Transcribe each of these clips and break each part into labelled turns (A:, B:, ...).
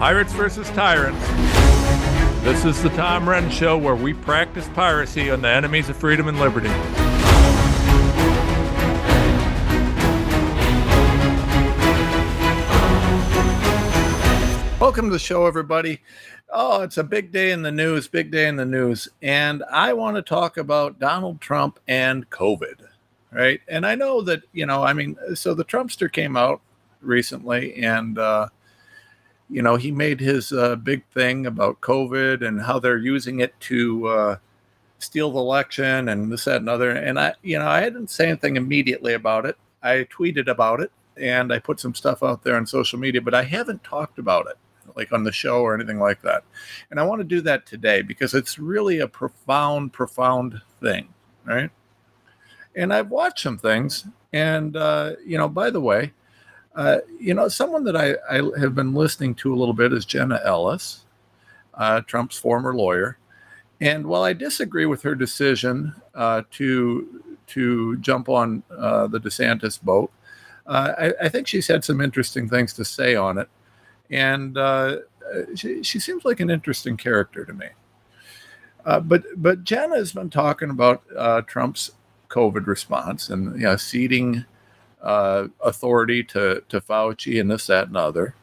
A: Pirates versus Tyrants. This is the Tom Renz Show where we practice piracy on the enemies of freedom and liberty. Welcome to the show, everybody. Oh, it's a big day in the news, big day in the news. And I want to talk about Donald Trump and COVID, right? And I know that, you know, I mean, so the Trumpster came out recently and, uh, you know, he made his uh, big thing about COVID and how they're using it to uh, steal the election and this, that, and other. And I, you know, I didn't say anything immediately about it. I tweeted about it and I put some stuff out there on social media, but I haven't talked about it like on the show or anything like that. And I want to do that today because it's really a profound, profound thing, right? And I've watched some things, and uh, you know, by the way, uh, you know, someone that I, I have been listening to a little bit is Jenna Ellis, uh, Trump's former lawyer. And while I disagree with her decision uh, to to jump on uh, the DeSantis boat, uh, I, I, think she's had some interesting things to say on it, and she, she seems like an interesting character to me. but but Jenna has been talking about Trump's COVID response and you know, uh, authority to to Fauci and this, that, and other.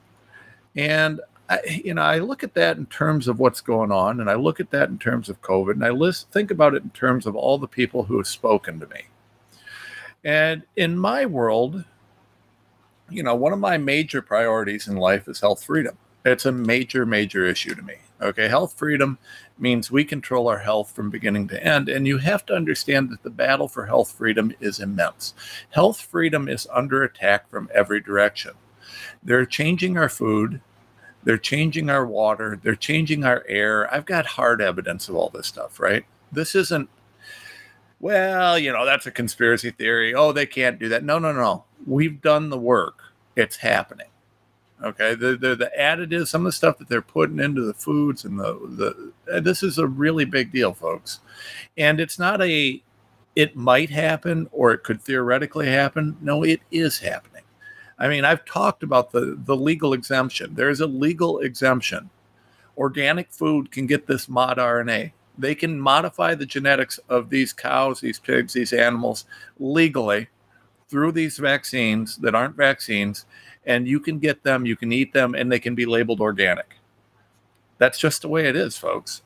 A: And I, you know, I look at that in terms of what's going on, and I look at that in terms of COVID, and I list, think about it in terms of all the people who have spoken to me. And in my world, you know, one of my major priorities in life is health freedom. It's a major, major issue to me. Okay, health freedom means we control our health from beginning to end. And you have to understand that the battle for health freedom is immense. Health freedom is under attack from every direction. They're changing our food, they're changing our water, they're changing our air. I've got hard evidence of all this stuff, right? This isn't, well, you know, that's a conspiracy theory. Oh, they can't do that. No, no, no. We've done the work, it's happening. Okay, the, the the additives, some of the stuff that they're putting into the foods, and the the uh, this is a really big deal, folks. And it's not a it might happen or it could theoretically happen. No, it is happening. I mean, I've talked about the the legal exemption. There is a legal exemption. Organic food can get this mod RNA. They can modify the genetics of these cows, these pigs, these animals legally through these vaccines that aren't vaccines and you can get them, you can eat them, and they can be labeled organic. That's just the way it is, folks.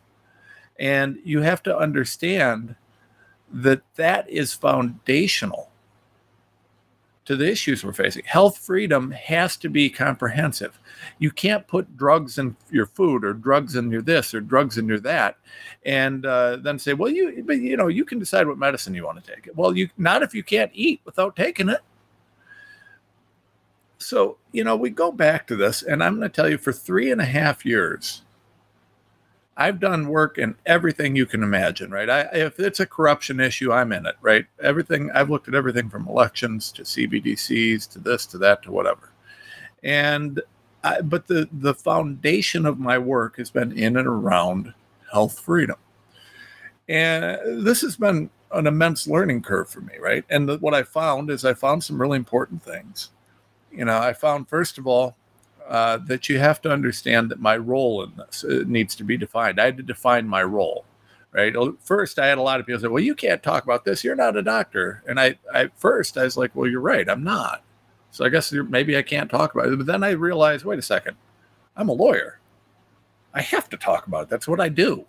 A: And you have to understand that that is foundational to the issues we're facing. Health freedom has to be comprehensive. You can't put drugs in your food or drugs in your this or drugs in your that, and uh, then say, "Well, you, but you know, you can decide what medicine you want to take." Well, you not if you can't eat without taking it. So, you know, we go back to this, and I'm going to tell you for three and a half years, I've done work in everything you can imagine, right? I, if it's a corruption issue, I'm in it, right? Everything, I've looked at everything from elections to CBDCs to this to that to whatever. And, I, but the, the foundation of my work has been in and around health freedom. And this has been an immense learning curve for me, right? And the, what I found is I found some really important things you know, I found first of all uh, that you have to understand that my role in this uh, needs to be defined. I had to define my role, right? First, I had a lot of people say, "Well, you can't talk about this. You're not a doctor." And I, I first, I was like, "Well, you're right. I'm not." So I guess maybe I can't talk about it. But then I realized, wait a second, I'm a lawyer. I have to talk about it. That's what I do,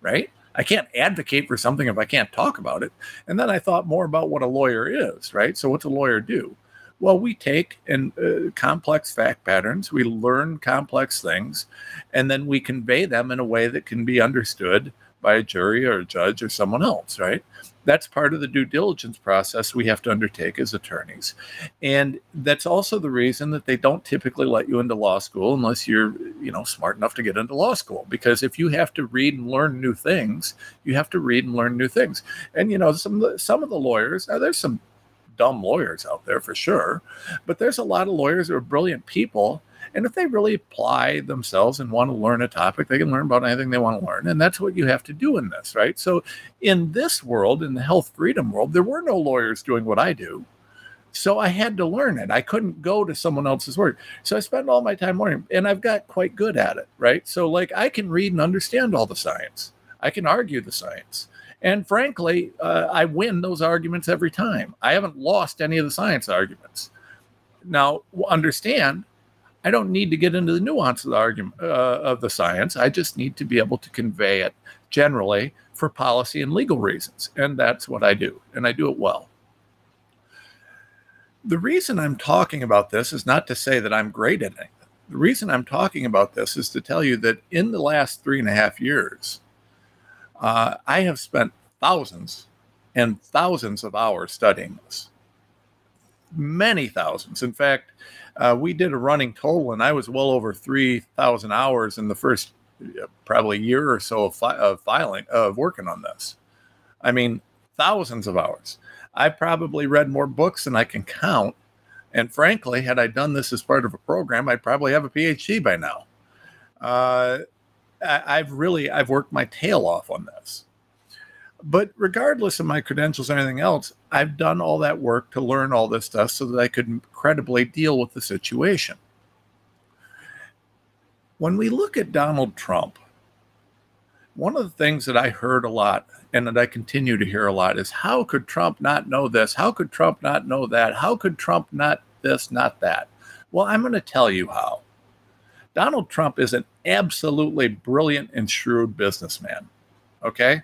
A: right? I can't advocate for something if I can't talk about it. And then I thought more about what a lawyer is, right? So what's a lawyer do? Well, we take and uh, complex fact patterns, we learn complex things, and then we convey them in a way that can be understood by a jury or a judge or someone else, right? That's part of the due diligence process we have to undertake as attorneys. And that's also the reason that they don't typically let you into law school unless you're, you know, smart enough to get into law school. Because if you have to read and learn new things, you have to read and learn new things. And you know, some of the, some of the lawyers, now there's some dumb lawyers out there for sure, but there's a lot of lawyers who are brilliant people. And if they really apply themselves and want to learn a topic, they can learn about anything they want to learn. And that's what you have to do in this, right? So, in this world, in the health freedom world, there were no lawyers doing what I do. So I had to learn it. I couldn't go to someone else's work. So I spend all my time learning, and I've got quite good at it, right? So, like, I can read and understand all the science, I can argue the science. And frankly, uh, I win those arguments every time. I haven't lost any of the science arguments. Now, understand, I don't need to get into the nuance of the argument uh, of the science. I just need to be able to convey it generally for policy and legal reasons, and that's what I do, and I do it well. The reason I'm talking about this is not to say that I'm great at anything. The reason I'm talking about this is to tell you that in the last three and a half years, uh, I have spent thousands and thousands of hours studying this. Many thousands. In fact, uh, we did a running total, and I was well over 3,000 hours in the first uh, probably year or so of, fi- of filing, of working on this. I mean, thousands of hours. I probably read more books than I can count. And frankly, had I done this as part of a program, I'd probably have a PhD by now. Uh, I, have really I've worked my tail off on this. But regardless of my credentials or anything else, I've done all that work to learn all this stuff so that I could credibly deal with the situation. When we look at Donald Trump, one of the things that I heard a lot and that I continue to hear a lot is how could Trump not know this? How could Trump not know that? How could Trump not this, not that? Well, I'm going to tell you how. Donald Trump is an absolutely brilliant and shrewd businessman. Okay?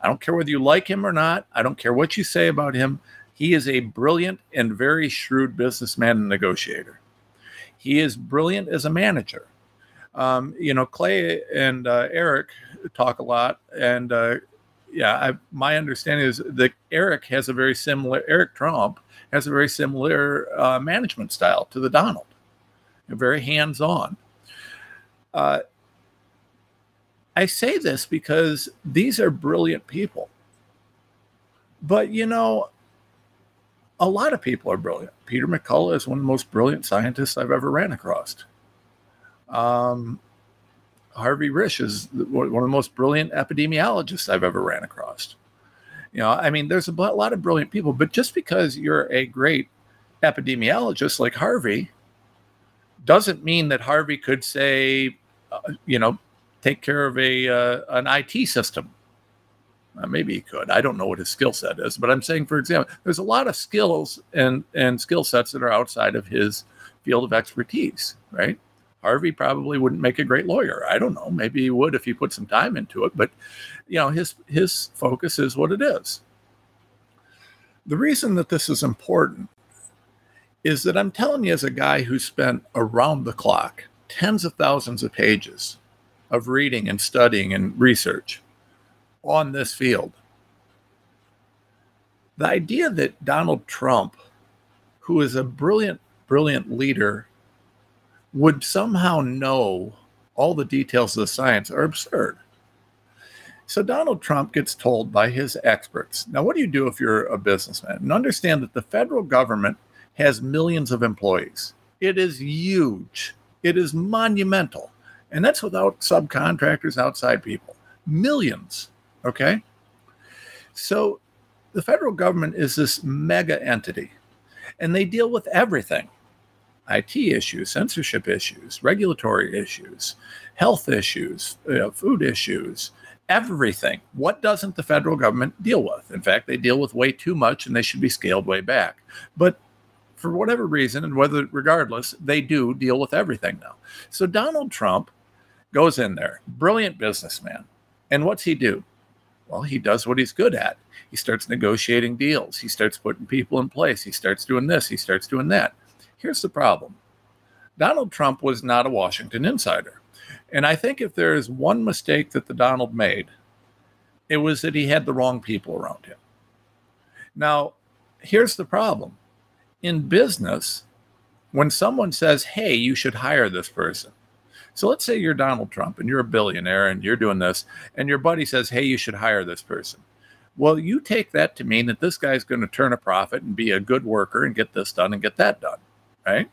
A: I don't care whether you like him or not. I don't care what you say about him. He is a brilliant and very shrewd businessman and negotiator. He is brilliant as a manager. Um, you know, Clay and uh, Eric talk a lot, and uh, yeah, I, my understanding is that Eric has a very similar. Eric Trump has a very similar uh, management style to the Donald, very hands-on. Uh, I say this because these are brilliant people. But, you know, a lot of people are brilliant. Peter McCullough is one of the most brilliant scientists I've ever ran across. Um, Harvey Risch is one of the most brilliant epidemiologists I've ever ran across. You know, I mean, there's a lot of brilliant people, but just because you're a great epidemiologist like Harvey doesn't mean that Harvey could say, you know, take care of a uh, an IT system. Uh, maybe he could. I don't know what his skill set is, but I'm saying, for example, there's a lot of skills and and skill sets that are outside of his field of expertise, right? Harvey probably wouldn't make a great lawyer. I don't know. Maybe he would if he put some time into it, but you know, his his focus is what it is. The reason that this is important is that I'm telling you as a guy who spent around the clock tens of thousands of pages of reading and studying and research on this field. The idea that Donald Trump, who is a brilliant, brilliant leader would somehow know all the details of the science are absurd. So Donald Trump gets told by his experts. Now, what do you do if you're a businessman? And understand that the federal government has millions of employees. It is huge. It is monumental. And that's without subcontractors, outside people. Millions. Okay. So the federal government is this mega entity, and they deal with everything IT issues, censorship issues, regulatory issues, health issues, uh, food issues, everything. What doesn't the federal government deal with? In fact, they deal with way too much and they should be scaled way back. But for whatever reason, and whether regardless, they do deal with everything now. So Donald Trump goes in there, brilliant businessman. And what's he do? Well, he does what he's good at. He starts negotiating deals. He starts putting people in place. He starts doing this. He starts doing that. Here's the problem Donald Trump was not a Washington insider. And I think if there is one mistake that the Donald made, it was that he had the wrong people around him. Now, here's the problem in business, when someone says, hey, you should hire this person. So let's say you're Donald Trump and you're a billionaire and you're doing this, and your buddy says, hey, you should hire this person. Well, you take that to mean that this guy's going to turn a profit and be a good worker and get this done and get that done right?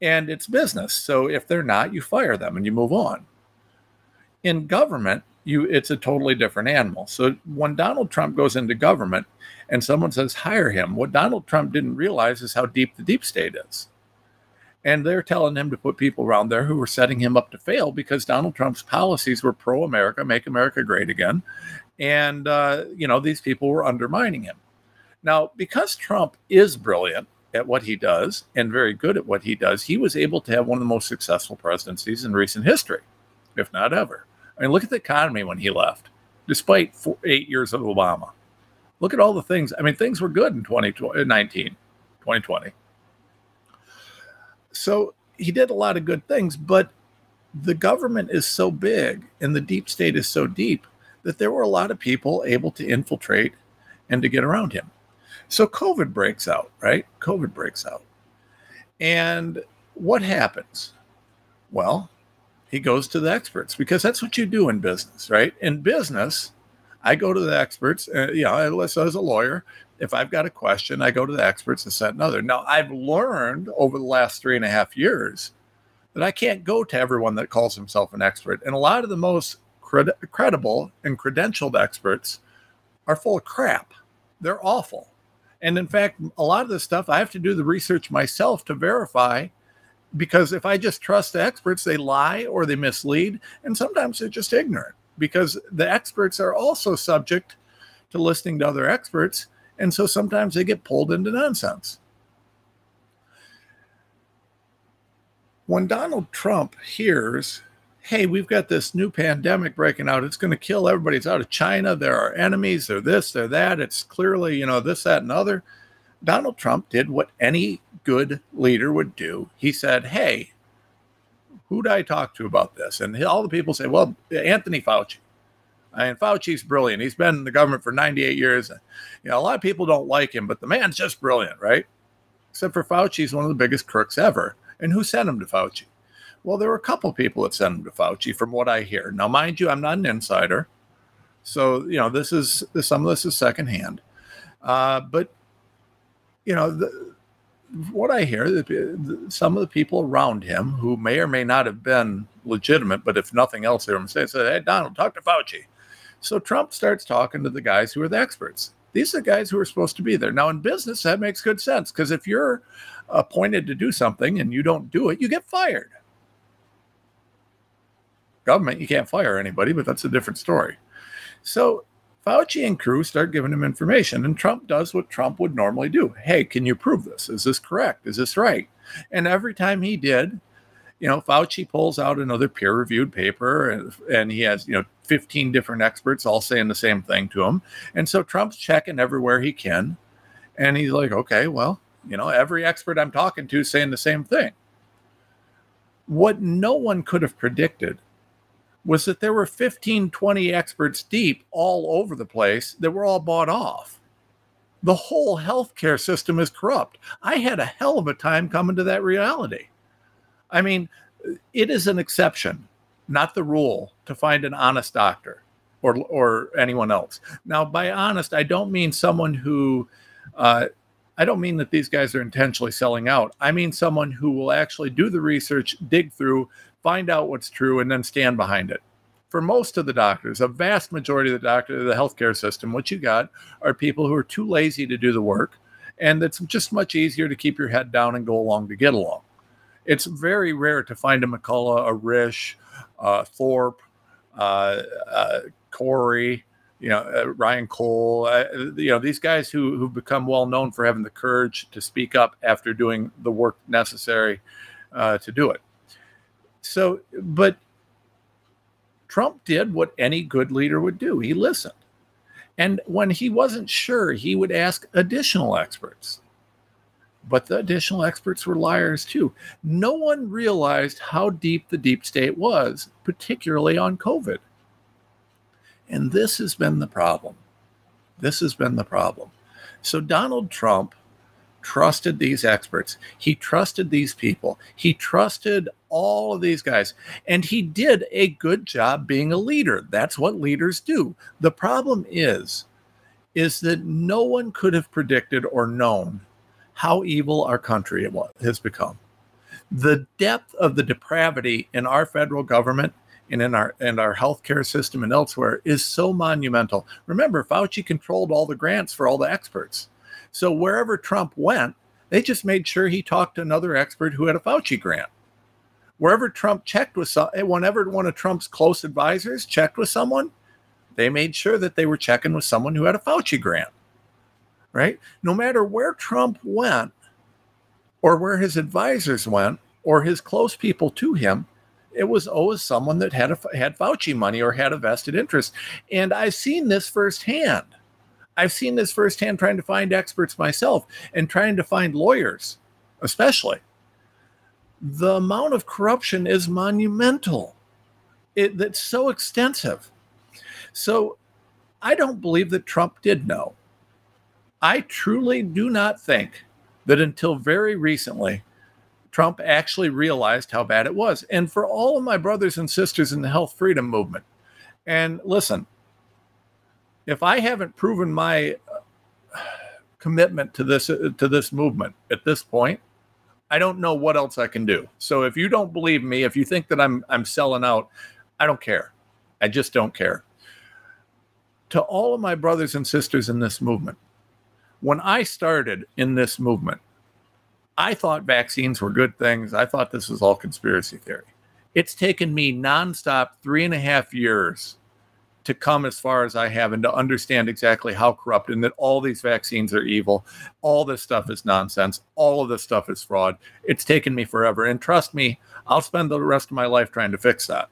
A: And it's business. So if they're not, you fire them and you move on. In government, you it's a totally different animal. So when Donald Trump goes into government, and someone says hire him, what Donald Trump didn't realize is how deep the deep state is. And they're telling him to put people around there who were setting him up to fail because Donald Trump's policies were pro America, make America great again. And, uh, you know, these people were undermining him. Now, because Trump is brilliant at what he does and very good at what he does, he was able to have one of the most successful presidencies in recent history, if not ever. I mean, look at the economy when he left, despite four, eight years of Obama. Look at all the things. I mean, things were good in 2019, uh, 2020. So he did a lot of good things, but the government is so big and the deep state is so deep that there were a lot of people able to infiltrate and to get around him. So COVID breaks out, right? COVID breaks out. And what happens? Well, he goes to the experts because that's what you do in business, right? In business, I go to the experts. Uh, you know, as a lawyer, if I've got a question, I go to the experts and set another. Now, I've learned over the last three and a half years that I can't go to everyone that calls himself an expert. And a lot of the most cred- credible and credentialed experts are full of crap. They're awful. And in fact, a lot of this stuff I have to do the research myself to verify because if I just trust the experts, they lie or they mislead. And sometimes they're just ignorant because the experts are also subject to listening to other experts. And so sometimes they get pulled into nonsense. When Donald Trump hears, hey, we've got this new pandemic breaking out, it's going to kill everybody. It's out of China. There are enemies. They're this, they're that. It's clearly, you know, this, that, and other. Donald Trump did what any good leader would do. He said, hey, who do I talk to about this? And all the people say, well, Anthony Fauci. Mean, Fauci's brilliant. He's been in the government for 98 years. You know, a lot of people don't like him, but the man's just brilliant, right? Except for Fauci, he's one of the biggest crooks ever. And who sent him to Fauci? Well, there were a couple people that sent him to Fauci, from what I hear. Now, mind you, I'm not an insider, so you know this is some of this is secondhand. Uh, but you know, the, what I hear, that some of the people around him who may or may not have been legitimate, but if nothing else, they're saying, said, "Hey, Donald, talk to Fauci." So Trump starts talking to the guys who are the experts. These are the guys who are supposed to be there. Now, in business, that makes good sense because if you're appointed to do something and you don't do it, you get fired. Government, you can't fire anybody, but that's a different story. So Fauci and crew start giving him information, and Trump does what Trump would normally do. Hey, can you prove this? Is this correct? Is this right? And every time he did, you know, Fauci pulls out another peer-reviewed paper, and, and he has you know 15 different experts all saying the same thing to him. And so Trump's checking everywhere he can, and he's like, okay, well, you know, every expert I'm talking to is saying the same thing. What no one could have predicted was that there were 15, 20 experts deep all over the place that were all bought off. The whole healthcare system is corrupt. I had a hell of a time coming to that reality. I mean, it is an exception, not the rule, to find an honest doctor or, or anyone else. Now, by honest, I don't mean someone who, uh, I don't mean that these guys are intentionally selling out. I mean someone who will actually do the research, dig through, find out what's true, and then stand behind it. For most of the doctors, a vast majority of the doctors, of the healthcare system, what you got are people who are too lazy to do the work, and it's just much easier to keep your head down and go along to get along. It's very rare to find a McCullough, a Risch, uh, Thorp, uh, uh, Kory, you know, uh, Ryan Cole, uh, you know, these guys who who've become well known for having the courage to speak up after doing the work necessary uh, to do it. So, but Trump did what any good leader would do. He listened. And when he wasn't sure, he would ask additional experts. But the additional experts were liars too. No one realized how deep the deep state was, particularly on COVID. And this has been the problem. This has been the problem. So Donald Trump trusted these experts. He trusted these people. He trusted all of these guys. And he did a good job being a leader. That's what leaders do. The problem is, is that no one could have predicted or known how evil our country has become. The depth of the depravity in our federal government and in our and our healthcare system and elsewhere is so monumental. Remember, Fauci controlled all the grants for all the experts. So wherever Trump went, they just made sure he talked to another expert who had a Fauci grant. Wherever Trump checked with some, eh, whenever one of Trump's close advisors checked with someone, they made sure that they were checking with someone who had a Fauci grant. Right? No matter where Trump went or where his advisors went or his close people to him, it was always someone that had a, had Fauci money or had a vested interest. And I've seen this firsthand. I've seen this firsthand trying to find experts myself and trying to find lawyers, especially. The amount of corruption is monumental. It, that's so extensive. So I don't believe that Trump did know. I truly do not think that until very recently, Trump actually realized how bad it was. And for all of my brothers and sisters in the health freedom movement, and listen, if I haven't proven my uh, commitment to this uh, to this movement at this point, I don't know what else I can do. So if you don't believe me, if you think that I'm I'm selling out, I don't care. I just don't care. To all of my brothers and sisters in this movement, when I started in this movement, I thought vaccines were good things. I thought this was all conspiracy theory. It's taken me nonstop three and a half years to come as far as I have and to understand exactly how corrupt and that all these vaccines are evil. All this stuff is nonsense. All of this stuff is fraud. It's taken me forever. And trust me, I'll spend the rest of my life trying to fix that.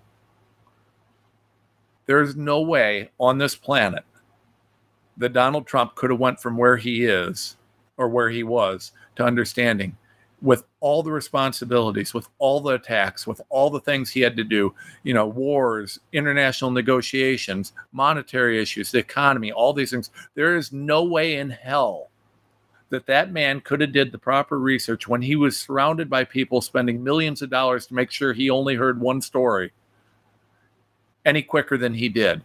A: There is no way on this planet that Donald Trump could have went from where he is or where he was to understanding with all the responsibilities, with all the attacks, with all the things he had to do, you know, wars, international negotiations, monetary issues, the economy, all these things. There is no way in hell that that man could have did the proper research when he was surrounded by people spending millions of dollars to make sure he only heard one story any quicker than he did.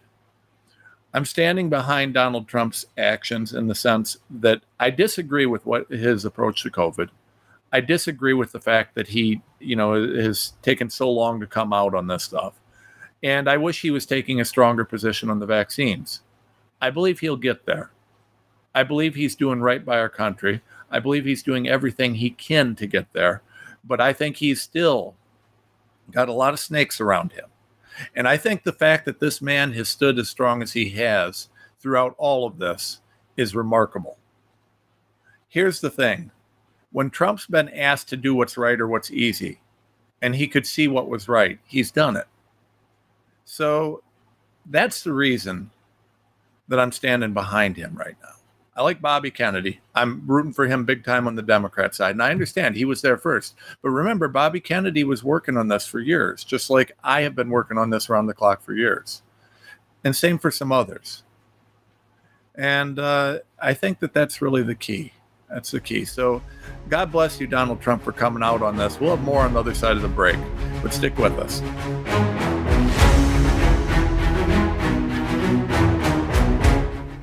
A: I'm standing behind Donald Trump's actions in the sense that I disagree with what his approach to COVID. I disagree with the fact that he, you know, has taken so long to come out on this stuff. And I wish he was taking a stronger position on the vaccines. I believe he'll get there. I believe he's doing right by our country. I believe he's doing everything he can to get there. But I think he's still got a lot of snakes around him. And I think the fact that this man has stood as strong as he has throughout all of this is remarkable. Here's the thing when Trump's been asked to do what's right or what's easy, and he could see what was right, he's done it. So that's the reason that I'm standing behind him right now. I like Bobby Kennedy. I'm rooting for him big time on the Democrat side. And I understand he was there first. But remember, Bobby Kennedy was working on this for years, just like I have been working on this around the clock for years. And same for some others. And uh, I think that that's really the key. That's the key. So, God bless you, Donald Trump, for coming out on this. We'll have more on the other side of the break, but stick with us.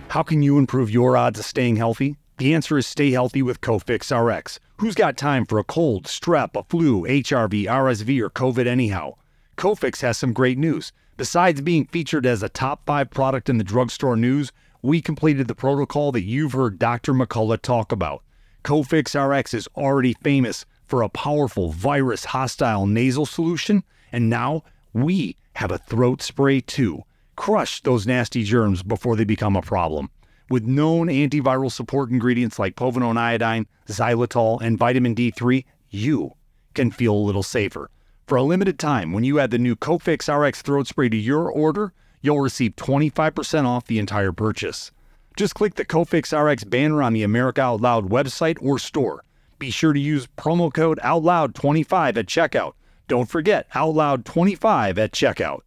B: How can you improve your odds of staying healthy? The answer is stay healthy with Cofix RX. Who's got time for a cold, strep, a flu, HRV, RSV, or COVID anyhow? Cofix has some great news. Besides being featured as a top five product in the drugstore news, we completed the protocol that you've heard Dr. McCullough talk about. Cofix RX is already famous for a powerful virus hostile nasal solution, and now we have a throat spray too. Crush those nasty germs before they become a problem. With known antiviral support ingredients like povidone iodine, xylitol, and vitamin D3, you can feel a little safer. For a limited time, when you add the new Cofix RX throat spray to your order, you'll receive 25% off the entire purchase. Just click the Cofix RX banner on the America Out Loud website or store. Be sure to use promo code OUTLOUD25 at checkout. Don't forget OUTLOUD25 at checkout.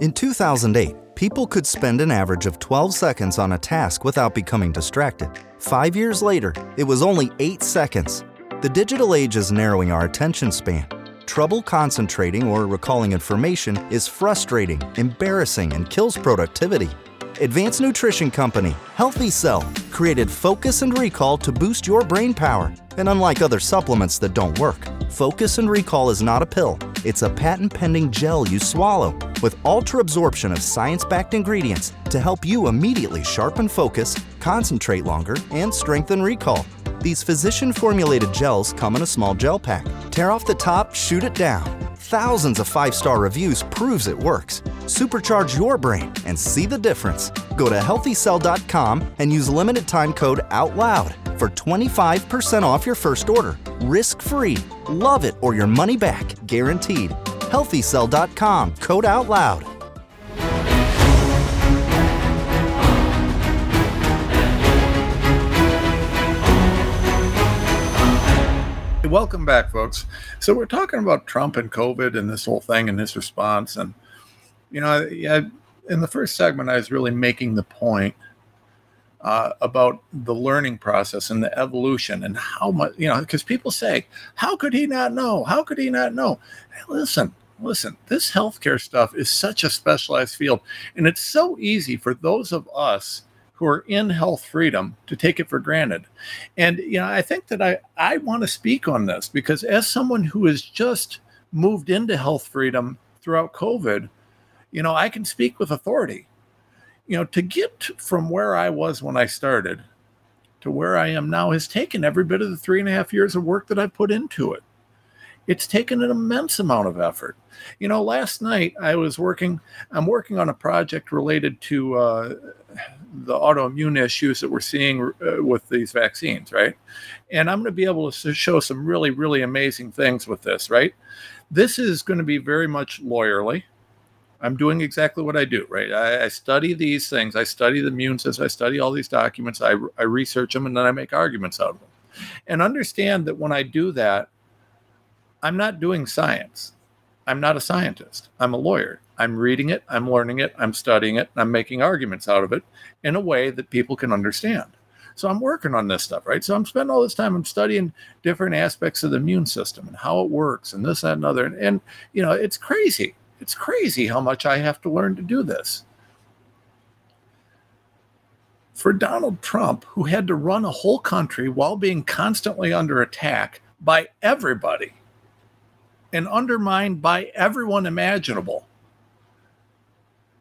C: In 2008, people could spend an average of 12 seconds on a task without becoming distracted. Five years later, it was only 8 seconds. The digital age is narrowing our attention span Trouble concentrating or recalling information is frustrating, embarrassing, and kills productivity. Advanced Nutrition Company, Healthy Cell, created Focus and Recall to boost your brain power. And unlike other supplements that don't work, Focus and Recall is not a pill. It's a patent pending gel you swallow with ultra absorption of science backed ingredients to help you immediately sharpen focus, concentrate longer, and strengthen recall. These physician formulated gels come in a small gel pack. Tear off the top, shoot it down. Thousands of five star reviews proves it works. Supercharge your brain and see the difference. Go to healthycell.com and use limited time code OUTLOUD for 25% off your first order. Risk free. Love it or your money back, guaranteed. Healthycell.com, code OUTLOUD.
A: Welcome back, folks. So we're talking about Trump and COVID and this whole thing and his response. And you know, yeah, in the first segment, I was really making the point uh, about the learning process and the evolution and how much you know, because people say, "How could he not know? How could he not know?" Hey, listen, listen. This healthcare stuff is such a specialized field, and it's so easy for those of us who are in health freedom to take it for granted. And you know, I think that I I want to speak on this because as someone who has just moved into health freedom throughout COVID, you know, I can speak with authority. You know, to get from where I was when I started to where I am now has taken every bit of the three and a half years of work that I put into it. It's taken an immense amount of effort. You know, last night I was working, I'm working on a project related to uh, the autoimmune issues that we're seeing uh, with these vaccines, right? And I'm going to be able to show some really, really amazing things with this, right? This is going to be very much lawyerly. I'm doing exactly what I do, right? I, I, study these things. I study the immune system. I study all these documents. I, I research them and then I make arguments out of them. And understand that when I do that, I'm not doing science. I'm not a scientist. I'm a lawyer. I'm reading it, I'm learning it, I'm studying it, I'm making arguments out of it in a way that people can understand. So I'm working on this stuff, right? So I'm spending all this time, I'm studying different aspects of the immune system and how it works and this, that, and other. And, and you know, it's crazy. It's crazy how much I have to learn to do this. For Donald Trump, who had to run a whole country while being constantly under attack by everybody and undermined by everyone imaginable,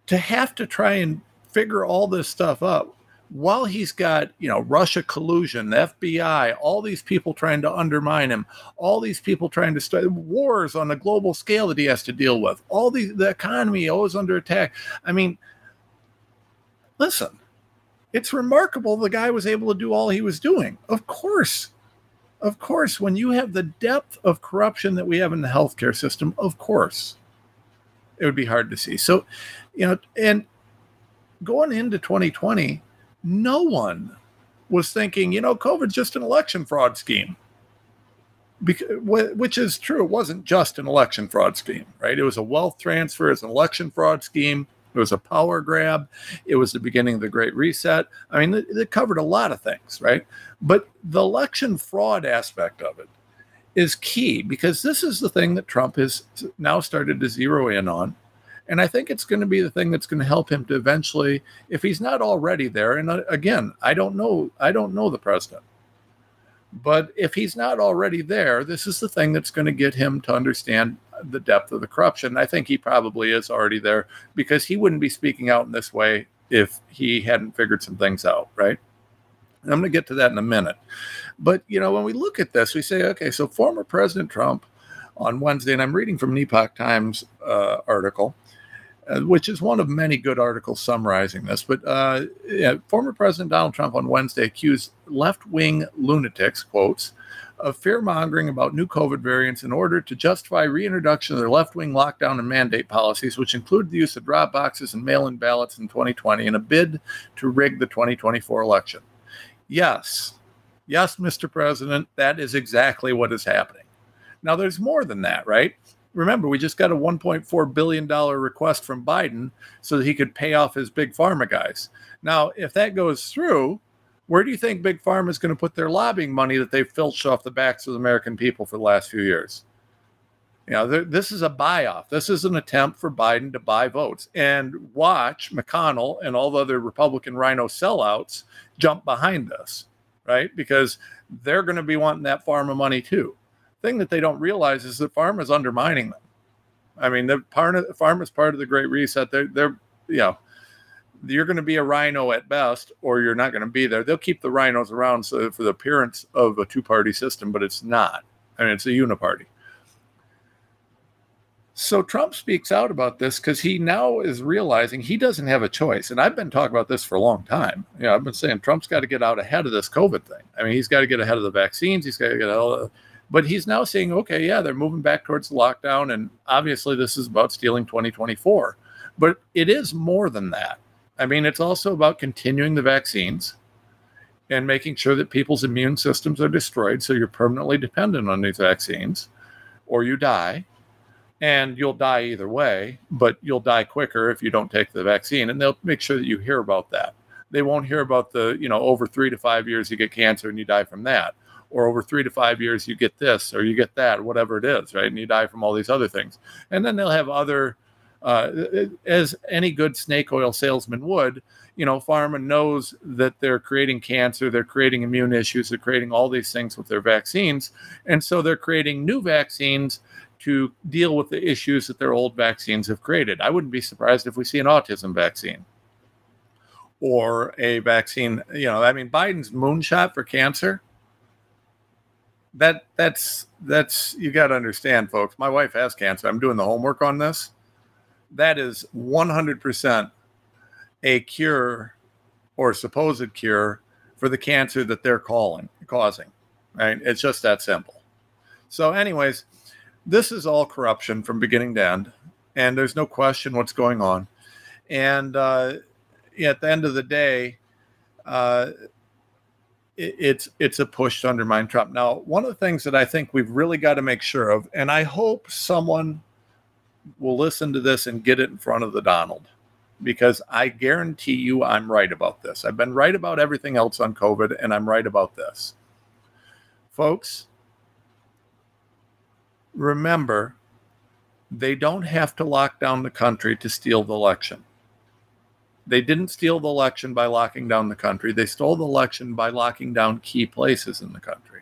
A: to have to try and figure all this stuff up while he's got you know Russia collusion, the FBI, all these people trying to undermine him, all these people trying to start wars on a global scale that he has to deal with, all the the economy always under attack. I mean, listen, it's remarkable the guy was able to do all he was doing. Of course, of course, when you have the depth of corruption that we have in the healthcare system, of course, it would be hard to see. So, you know, and going into 2020 no one was thinking, you know, COVID's just an election fraud scheme. Because, which is true. It wasn't just an election fraud scheme, right? It was a wealth transfer, it's an election fraud scheme. It was a power grab. It was the beginning of the Great Reset. I mean, it, it covered a lot of things, right? But the election fraud aspect of it is key because this is the thing that Trump has now started to zero in on and I think it's going to be the thing that's going to help him to eventually, if he's not already there. And uh, again, I don't know, I don't know the president, but if he's not already there, this is the thing that's going to get him to understand the depth of the corruption. I think he probably is already there because he wouldn't be speaking out in this way if he hadn't figured some things out, right? And I'm going to get to that in a minute. But, you know, when we look at this, we say, okay, so former President Trump on Wednesday, and I'm reading from an Epoch Times uh, article, uh, which is one of many good articles summarizing this. But uh, yeah, former President Donald Trump on Wednesday accused left wing lunatics, quotes, of fear mongering about new COVID variants in order to justify reintroduction of their left wing lockdown and mandate policies, which include the use of drop boxes and mail in ballots in 2020 in a bid to rig the 2024 election. Yes, yes, Mr. President, that is exactly what is happening. Now, there's more than that, right? Remember, we just got a $1.4 billion request from Biden so that he could pay off his big pharma guys. Now, if that goes through, where do you think big pharma is going to put their lobbying money that they've filched off the backs of the American people for the last few years? You know, this is a buy off. This is an attempt for Biden to buy votes. And watch McConnell and all the other Republican RINO sellouts jump behind this, right? Because they're going to be wanting that pharma money too. Thing that they don't realize is that pharma is undermining them. I mean, the part of pharma is part of the Great Reset. They're, they're, you know, you're going to be a RINO at best, or you're not going to be there. They'll keep the RINOs around so for the appearance of a two-party system, but it's not. I mean, it's a uniparty. So Trump speaks out about this because he now is realizing he doesn't have a choice. And I've been talking about this for a long time. You know, I've been saying Trump's got to get out ahead of this COVID thing. I mean, he's got to get ahead of the vaccines. He's got to get all. Of, but he's now saying, okay, yeah, they're moving back towards lockdown, and obviously this is about stealing 2024. But it is more than that. I mean, it's also about continuing the vaccines and making sure that people's immune systems are destroyed, so you're permanently dependent on these vaccines, or you die and you'll die either way, but you'll die quicker if you don't take the vaccine. And they'll make sure that you hear about that. They won't hear about the, you know, over three to five years you get cancer and you die from that, or over three to five years you get this or you get that, whatever it is, right? And you die from all these other things. And then they'll have other, uh, as any good snake oil salesman would, you know, pharma knows that they're creating cancer, they're creating immune issues, they're creating all these things with their vaccines. And so they're creating new vaccines to deal with the issues that their old vaccines have created. I wouldn't be surprised if we see an autism vaccine or a vaccine. You know, I mean, Biden's moonshot for cancer. That that's that's you got to understand, folks. My wife has cancer. I'm doing the homework on this. That is 100% a cure or supposed cure for the cancer that they're calling causing. Right? It's just that simple. So, anyways this is all corruption from beginning to end, and there's no question what's going on. And uh, at the end of the day, uh, it's it's a push to undermine Trump. Now, one of the things that I think we've really got to make sure of, and I hope someone will listen to this and get it in front of the Donald, because I guarantee you I'm right about this. I've been right about everything else on COVID, and I'm right about this, folks remember, they don't have to lock down the country to steal the election. They didn't steal the election by locking down the country. They stole the election by locking down key places in the country.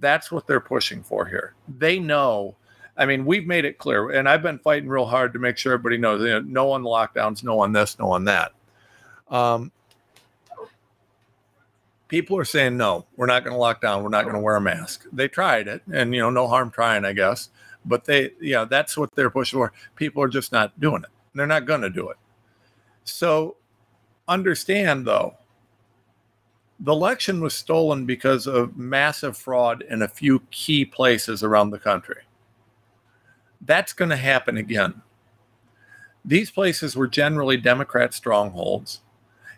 A: That's what they're pushing for here. They know. I mean, we've made it clear, and I've been fighting real hard to make sure everybody knows. You know, no on lockdowns, no on this, no on that. Um, people are saying no we're not going to lock down we're not going to wear a mask they tried it and you know no harm trying i guess but they yeah that's what they're pushing for people are just not doing it they're not going to do it so understand though the election was stolen because of massive fraud in a few key places around the country that's going to happen again these places were generally democrat strongholds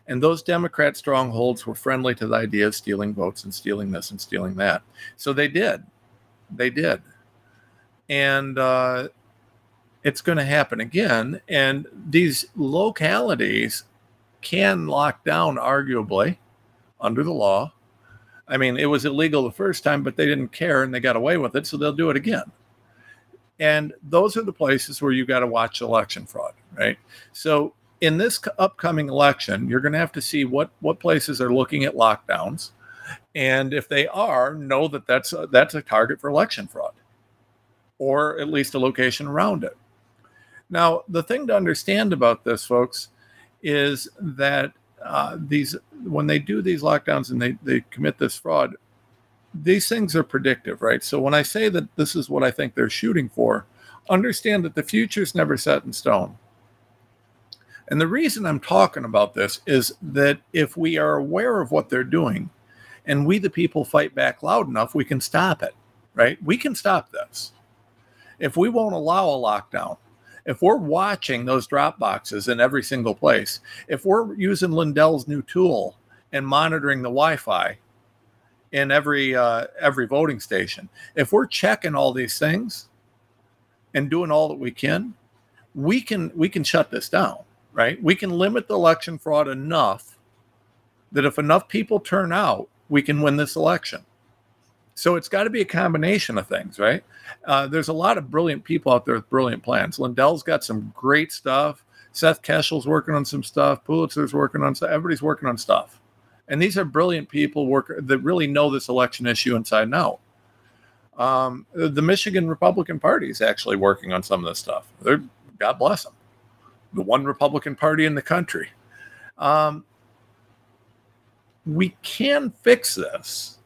A: and those Democrat strongholds were friendly to the idea of stealing votes and stealing this and stealing that. So they did. They did. And uh, it's going to happen again. And these localities can lock down, arguably, under the law. I mean, it was illegal the first time, but they didn't care and they got away with it. So they'll do it again. And those are the places where you got to watch election fraud, right? So in this upcoming election, you're going to have to see what what places are looking at lockdowns, and if they are, know that that's a, that's a target for election fraud, or at least a location around it. Now, the thing to understand about this, folks, is that uh, these when they do these lockdowns and they they commit this fraud, these things are predictive, right? So when I say that this is what I think they're shooting for, understand that the future is never set in stone and the reason I'm talking about this is that if we are aware of what they're doing and we, the people, fight back loud enough, we can stop it, right? We can stop this. If we won't allow a lockdown, if we're watching those drop boxes in every single place, if we're using Lindell's new tool and monitoring the Wi Fi in every uh, every voting station, if we're checking all these things and doing all that we can, we can we can shut this down right? We can limit the election fraud enough that if enough people turn out, we can win this election. So it's got to be a combination of things, right? Uh, there's a lot of brilliant people out there with brilliant plans. Lindell's got some great stuff. Seth Keshel's working on some stuff. Pulitzer's working on stuff. Everybody's working on stuff. And these are brilliant people work that really know this election issue inside and out. Um, the Michigan Republican Party is actually working on some of this stuff. They're, God bless them. The one Republican Party in the country. Um, we can fix this.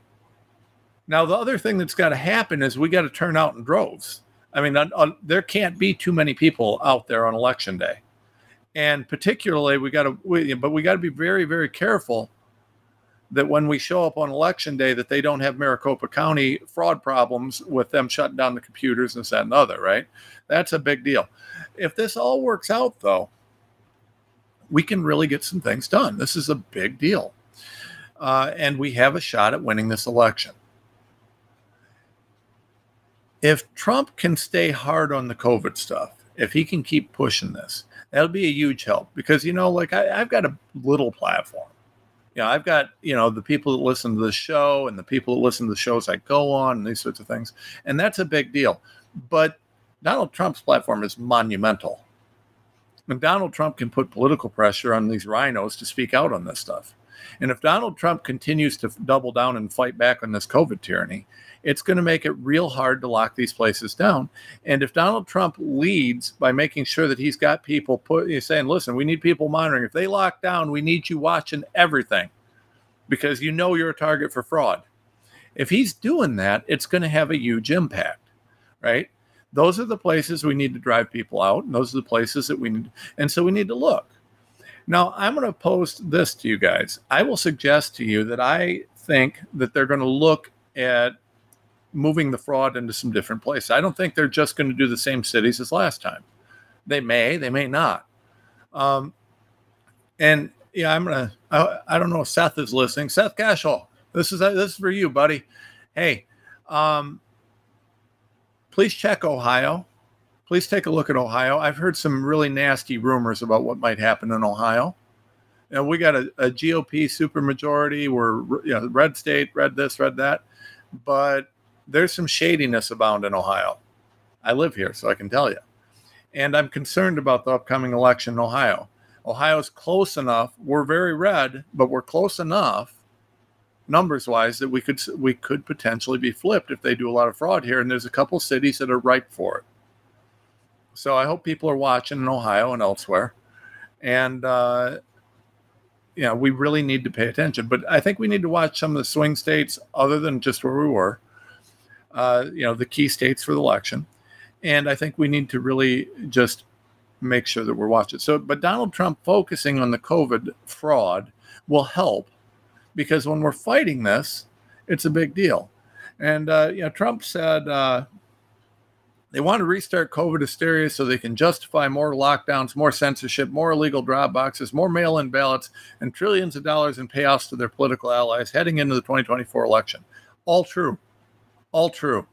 A: Now, the other thing that's got to happen is we got to turn out in droves. I mean, on, on, there can't be too many people out there on election day, and particularly we got to, we, but we got to be very, very careful that when we show up on election day, that they don't have Maricopa County fraud problems with them shutting down the computers and this that and other. Right? That's a big deal. If this all works out, though, we can really get some things done. This is a big deal uh, and we have a shot at winning this election. If Trump can stay hard on the COVID stuff, if he can keep pushing this, that'll be a huge help because, you know, like I, I've got a little platform. You know, I've got, you know, the people that listen to the show and the people that listen to the shows I go on and these sorts of things. And that's a big deal. But Donald Trump's platform is monumental. And Donald Trump can put political pressure on these RINOs to speak out on this stuff. And if Donald Trump continues to double down and fight back on this COVID tyranny, it's going to make it real hard to lock these places down. And if Donald Trump leads by making sure that he's got people put, he's saying, listen, we need people monitoring. If they lock down, we need you watching everything because you know you're a target for fraud. If he's doing that, it's going to have a huge impact, right? Those are the places we need to drive people out, and those are the places that we need. And so we need to look. Now, I'm going to post this to you guys. I will suggest to you that I think that they're going to look at moving the fraud into some different places. I don't think they're just going to do the same cities as last time. They may, they may not. Um, and yeah, I'm gonna. I, I don't know if Seth is listening. Seth Keshel, this is this is for you, buddy. Hey, um, please check Ohio please take a look at Ohio. I've heard some really nasty rumors about what might happen in Ohio. You know, we got a, a GOP supermajority. We're you know, red state, red this, red that, but there's some shadiness abound in Ohio. I live here, so I can tell you. And I'm concerned about the upcoming election in Ohio. Ohio's close enough. We're very red, but we're close enough numbers wise that we could we could potentially be flipped if they do a lot of fraud here. And there's a couple cities that are ripe for it. So I hope people are watching in Ohio and elsewhere. And, uh, we really need to pay attention. But I think we need to watch some of the swing states other than just where we were, uh, you know, the key states for the election. And I think we need to really just make sure that we're watching. So, but Donald Trump focusing on the COVID fraud will help because when we're fighting this, it's a big deal. And, uh, you know, Trump said, uh, they want to restart COVID hysteria so they can justify more lockdowns, more censorship, more illegal drop boxes, more mail in ballots, and trillions of dollars in payoffs to their political allies heading into the 2024 election. All true. All true.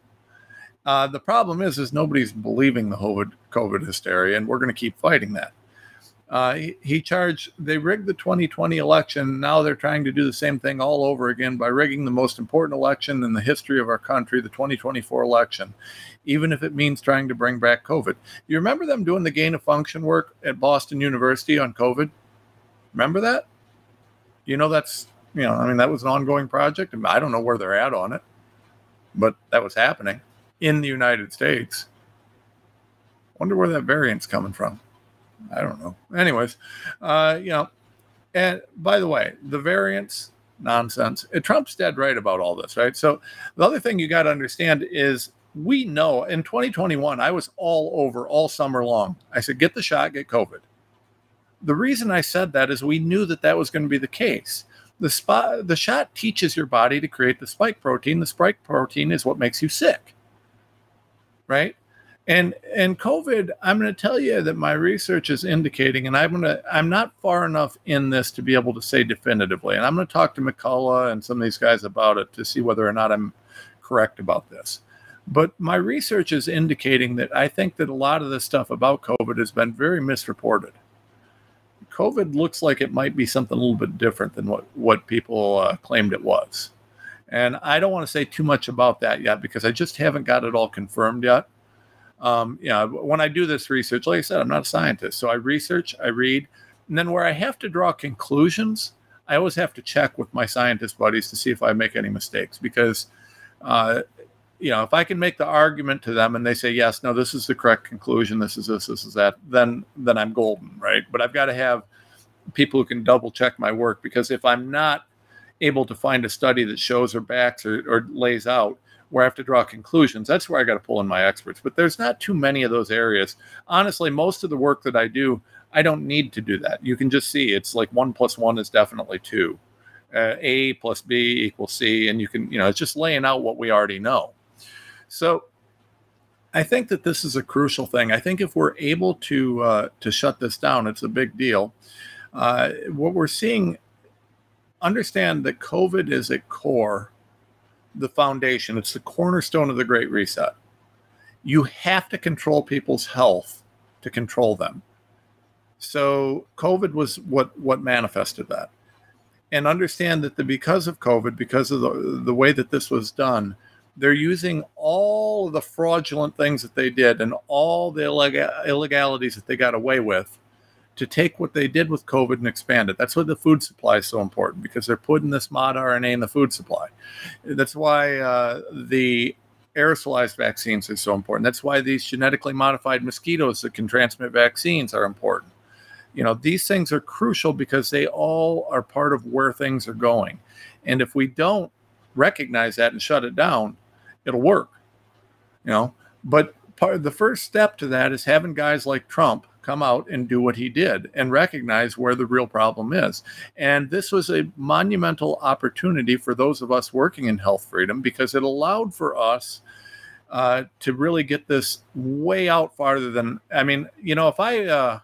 A: Uh, the problem is, is nobody's believing the COVID, COVID hysteria, and we're going to keep fighting that. Uh, he, he, charged they rigged the 2020 election. Now they're trying to do the same thing all over again by rigging the most important election in the history of our country, the 2024 election, even if it means trying to bring back COVID. You remember them doing the gain of function work at Boston University on COVID? Remember that? You know, that's, you know, I mean, that was an ongoing project. And I don't know where they're at on it, but that was happening in the United States. Wonder where that variant's coming from. I don't know. Anyways, uh, you know, and by the way, the variants nonsense. Trump's dead right about all this, right? So the other thing you got to understand is we know in 2021, I was all over all summer long. I said, get the shot, get COVID. The reason I said that is we knew that that was going to be the case. The spot, the shot teaches your body to create the spike protein. The spike protein is what makes you sick, right? And and COVID, I'm going to tell you that my research is indicating, and I'm going to I'm not far enough in this to be able to say definitively. And I'm going to talk to McCullough and some of these guys about it to see whether or not I'm correct about this. But my research is indicating that I think that a lot of this stuff about COVID has been very misreported. COVID looks like it might be something a little bit different than what what people uh, claimed it was And I don't want to say too much about that yet because I just haven't got it all confirmed yet. Um, yeah, when I do this research, like I said, I'm not a scientist. So I research, I read, and then where I have to draw conclusions, I always have to check with my scientist buddies to see if I make any mistakes because, uh, you know, if I can make the argument to them and they say yes, no, this is the correct conclusion, this is this, this is that, then then I'm golden, right? But I've got to have people who can double check my work because if I'm not able to find a study that shows or backs or, or lays out where I have to draw conclusions, that's where I got to pull in my experts. But there's not too many of those areas. Honestly, most of the work that I do, I don't need to do that. You can just see it's like one plus one is definitely two. Uh, a plus B equals C, and you can, you know, it's just laying out what we already know. So I think that this is a crucial thing. I think if we're able to uh, to shut this down, it's a big deal. Uh, what we're seeing, understand that COVID is at core, the foundation. It's the cornerstone of the Great Reset. You have to control people's health to control them. So COVID was what what manifested that. And understand that the because of COVID, because of the, the way that this was done, they're using all of the fraudulent things that they did and all the illeg- illegalities that they got away with to take what they did with COVID and expand it. That's why the food supply is so important because they're putting this mod RNA in the food supply. That's why uh, the aerosolized vaccines are so important. That's why these genetically modified mosquitoes that can transmit vaccines are important you know these things are crucial because they all are part of where things are going and if we don't recognize that and shut it down it'll work you know but part the first step to that is having guys like trump come out and do what he did and recognize where the real problem is and this was a monumental opportunity for those of us working in health freedom because it allowed for us uh, to really get this way out farther than i mean you know if i uh,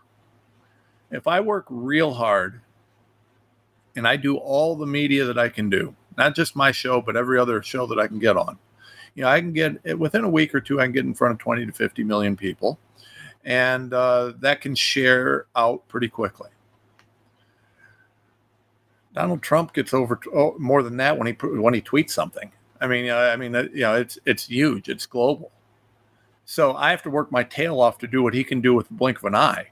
A: if I work real hard and I do all the media that I can do, not just my show, but every other show that I can get on, you know, I can get within a week or two, I can get in front of 20 to 50 million people. And uh, that can share out pretty quickly. Donald Trump gets over oh, more than that when he when he tweets something. I mean, I mean, you know, it's it's huge, it's global. So I have to work my tail off to do what he can do with the blink of an eye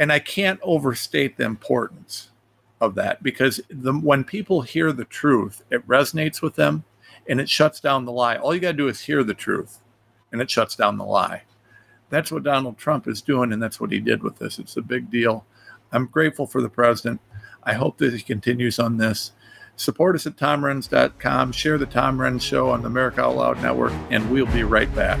A: and I can't overstate the importance of that because the, when people hear the truth, it resonates with them and it shuts down the lie. All you got to do is hear the truth and it shuts down the lie. That's what Donald Trump is doing, and that's what he did with this. It's a big deal. I'm grateful for the president. I hope that he continues on this. Support us at TomRenz.com. Share the Tom Renz Show on the America Out Loud Network, and we'll be right back.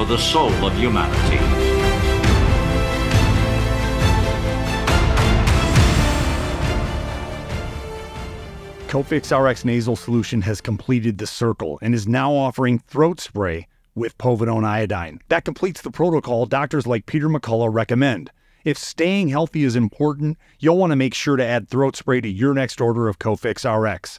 D: for the soul of humanity.
B: Cofix RX nasal solution has completed the circle and is now offering throat spray with povidone iodine. That completes the protocol doctors like Peter McCullough recommend. If staying healthy is important, you'll want to make sure to add throat spray to your next order of Cofix RX.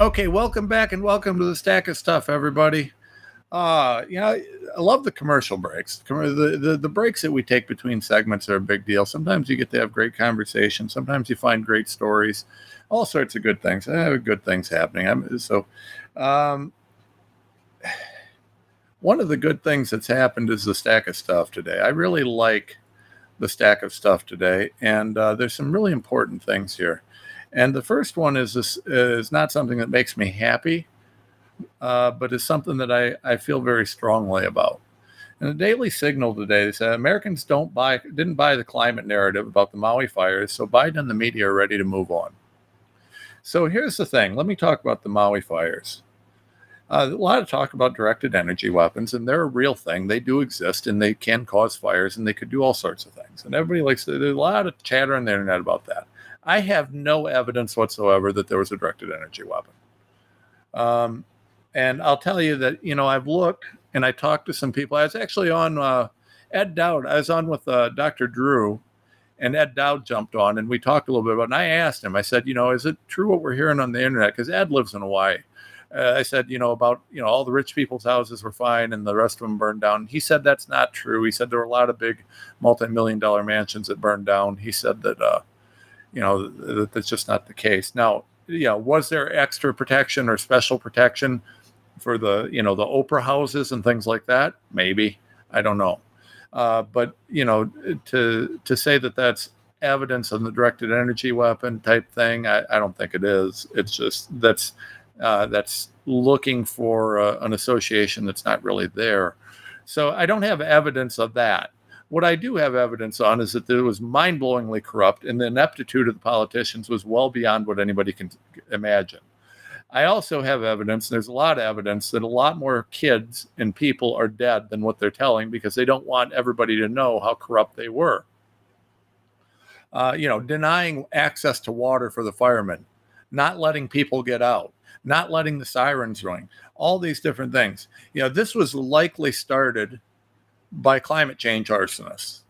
A: Okay, welcome back and welcome to the stack of stuff, everybody. Uh, you know, I love the commercial breaks. The, the the breaks that we take between segments are a big deal. Sometimes you get to have great conversation. Sometimes you find great stories, all sorts of good things. Good things happening. I'm, so, um, one of the good things that's happened is the stack of stuff today. I really like the stack of stuff today, and uh, there's some really important things here. And the first one is this is not something that makes me happy, uh, but is something that I, I feel very strongly about. And the Daily Signal today, said Americans don't buy didn't buy the climate narrative about the Maui fires, so Biden and the media are ready to move on. So here's the thing. Let me talk about the Maui fires. Uh, a lot of talk about directed energy weapons, and they're a real thing. They do exist, and they can cause fires, and they could do all sorts of things. And everybody likes. There's a lot of chatter on the internet about that. I have no evidence whatsoever that there was a directed energy weapon. Um, and I'll tell you that, you know, I've looked and I talked to some people. I was actually on uh, Ed Dowd. I was on with uh, Dr. Drew, and Ed Dowd jumped on, and we talked a little bit about. It. And I asked him. I said, you know, is it true what we're hearing on the internet? Because Ed lives in Hawaii. Uh, I said, you know, about you know all the rich people's houses were fine and the rest of them burned down. He said that's not true. He said there were a lot of big, multi-million dollar mansions that burned down. He said that uh, you know that, that's just not the case. Now yeah was there extra protection or special protection for the you know the oprah houses and things like that? Maybe. I don't know. Uh, but you know to to say that that's evidence of the directed energy weapon type thing i, I don't think it is. It's just that's uh, that's looking for uh, an association that's not really there. So i don't have evidence of that what I do have evidence on is that it was mind blowingly corrupt, and the ineptitude of the politicians was well beyond what anybody can imagine. I also have evidence, there's a lot of evidence, that a lot more kids and people are dead than what they're telling because they don't want everybody to know how corrupt they were. Uh, you know, denying access to water for the firemen, not letting people get out, not letting the sirens ring, all these different things. You know, this was likely started by climate change arsonists.